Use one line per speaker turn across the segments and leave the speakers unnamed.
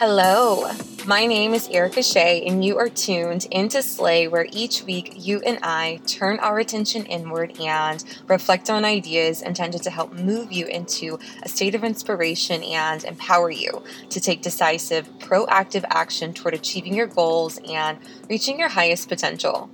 Hello, my name is Erica Shaye, and you are tuned into Slay, where each week you and I turn our attention inward and reflect on ideas intended to help move you into a state of inspiration and empower you to take decisive, proactive action toward achieving your goals and reaching your highest potential.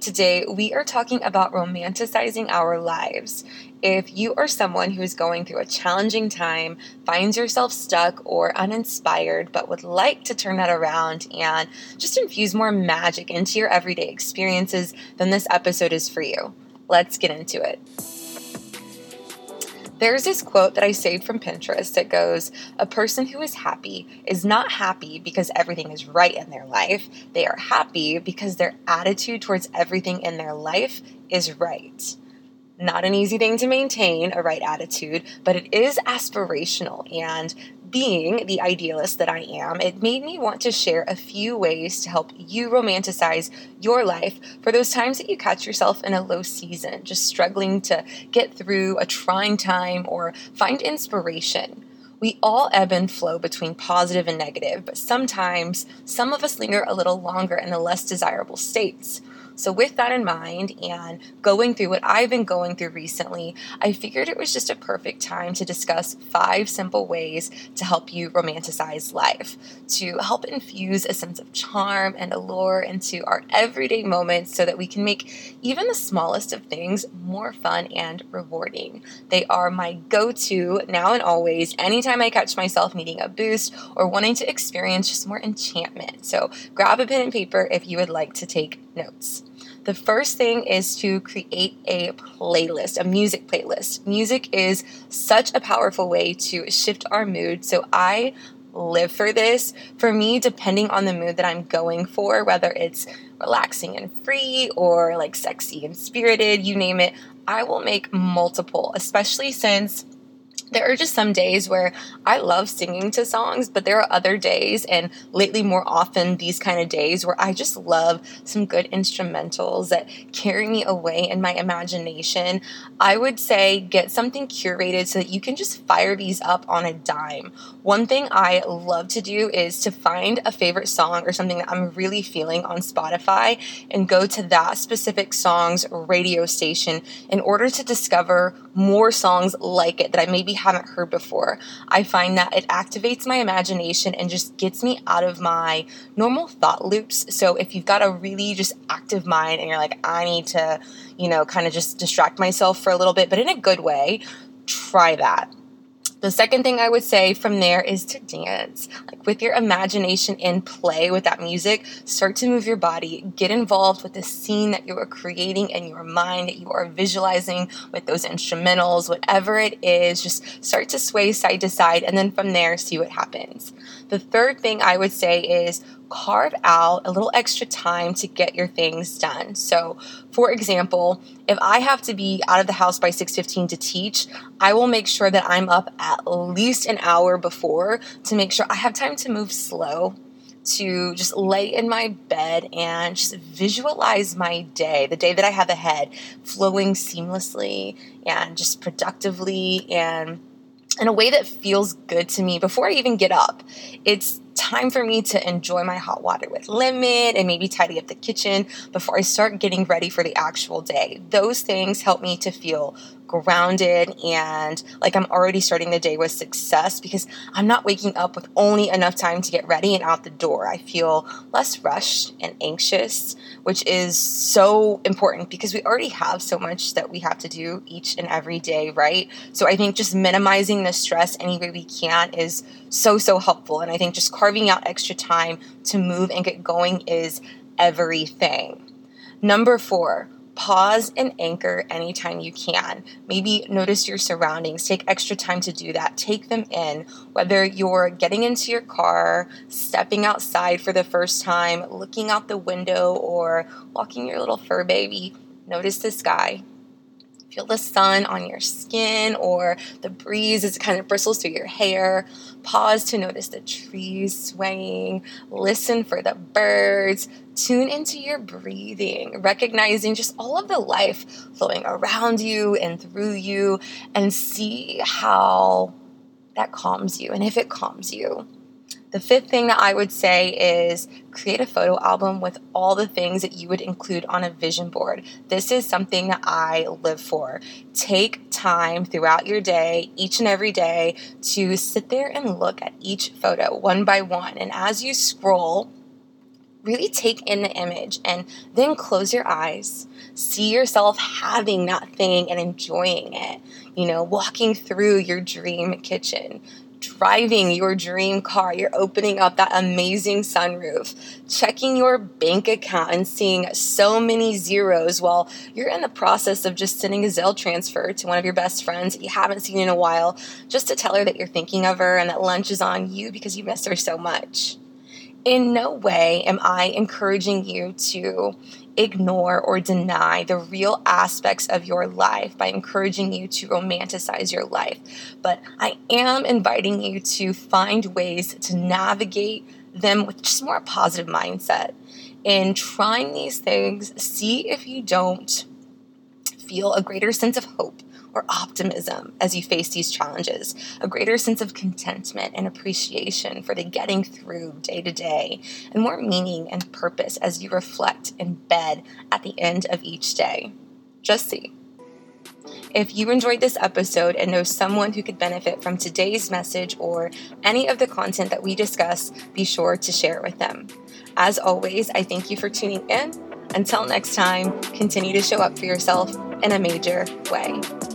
Today, we are talking about romanticizing our lives. If you are someone who is going through a challenging time, finds yourself stuck or uninspired, but would like to turn that around and just infuse more magic into your everyday experiences, then this episode is for you. Let's get into it. There's this quote that I saved from Pinterest that goes A person who is happy is not happy because everything is right in their life. They are happy because their attitude towards everything in their life is right. Not an easy thing to maintain, a right attitude, but it is aspirational. And being the idealist that I am, it made me want to share a few ways to help you romanticize your life for those times that you catch yourself in a low season, just struggling to get through a trying time or find inspiration. We all ebb and flow between positive and negative, but sometimes some of us linger a little longer in the less desirable states. So, with that in mind and going through what I've been going through recently, I figured it was just a perfect time to discuss five simple ways to help you romanticize life, to help infuse a sense of charm and allure into our everyday moments so that we can make even the smallest of things more fun and rewarding. They are my go to now and always, anytime I catch myself needing a boost or wanting to experience just more enchantment. So, grab a pen and paper if you would like to take notes. The first thing is to create a playlist, a music playlist. Music is such a powerful way to shift our mood. So I live for this. For me, depending on the mood that I'm going for, whether it's relaxing and free or like sexy and spirited, you name it, I will make multiple, especially since there are just some days where I love singing to songs, but there are other days, and lately more often these kind of days, where I just love some good instrumentals that carry me away in my imagination. I would say get something curated so that you can just fire these up on a dime. One thing I love to do is to find a favorite song or something that I'm really feeling on Spotify and go to that specific song's radio station in order to discover more songs like it that I maybe haven't heard before. I find that it activates my imagination and just gets me out of my normal thought loops. So if you've got a really just active mind and you're like, I need to, you know, kind of just distract myself for a little bit, but in a good way, try that. The second thing I would say from there is to dance. Like with your imagination in play with that music, start to move your body, get involved with the scene that you are creating in your mind, that you are visualizing with those instrumentals, whatever it is, just start to sway side to side, and then from there, see what happens. The third thing I would say is carve out a little extra time to get your things done. So, for example, if I have to be out of the house by 6:15 to teach, I will make sure that I'm up at least an hour before to make sure I have time to move slow to just lay in my bed and just visualize my day, the day that I have ahead, flowing seamlessly and just productively and in a way that feels good to me before I even get up. It's time for me to enjoy my hot water with lemon and maybe tidy up the kitchen before I start getting ready for the actual day. Those things help me to feel grounded and like I'm already starting the day with success because I'm not waking up with only enough time to get ready and out the door. I feel less rushed and anxious, which is so important because we already have so much that we have to do each and every day, right? So I think just minimizing the stress any way we can is so, so helpful. And I think just carving out extra time to move and get going is everything. Number four, pause and anchor anytime you can. Maybe notice your surroundings. Take extra time to do that. Take them in. Whether you're getting into your car, stepping outside for the first time, looking out the window, or walking your little fur baby, notice the sky. Feel the sun on your skin or the breeze as it kind of bristles through your hair. Pause to notice the trees swaying. Listen for the birds. Tune into your breathing, recognizing just all of the life flowing around you and through you, and see how that calms you and if it calms you. The fifth thing that I would say is create a photo album with all the things that you would include on a vision board. This is something that I live for. Take time throughout your day, each and every day, to sit there and look at each photo one by one. And as you scroll, really take in the image and then close your eyes. See yourself having that thing and enjoying it. You know, walking through your dream kitchen, driving your dream car, you're opening up that amazing sunroof, checking your bank account and seeing so many zeros while you're in the process of just sending a Zelle transfer to one of your best friends that you haven't seen in a while, just to tell her that you're thinking of her and that lunch is on you because you miss her so much. In no way am I encouraging you to ignore or deny the real aspects of your life by encouraging you to romanticize your life. But I am inviting you to find ways to navigate them with just more positive mindset. In trying these things, see if you don't feel a greater sense of hope or optimism as you face these challenges, a greater sense of contentment and appreciation for the getting through day to day, and more meaning and purpose as you reflect in bed at the end of each day. Just see. If you enjoyed this episode and know someone who could benefit from today's message or any of the content that we discuss, be sure to share it with them. As always, I thank you for tuning in. Until next time, continue to show up for yourself in a major way.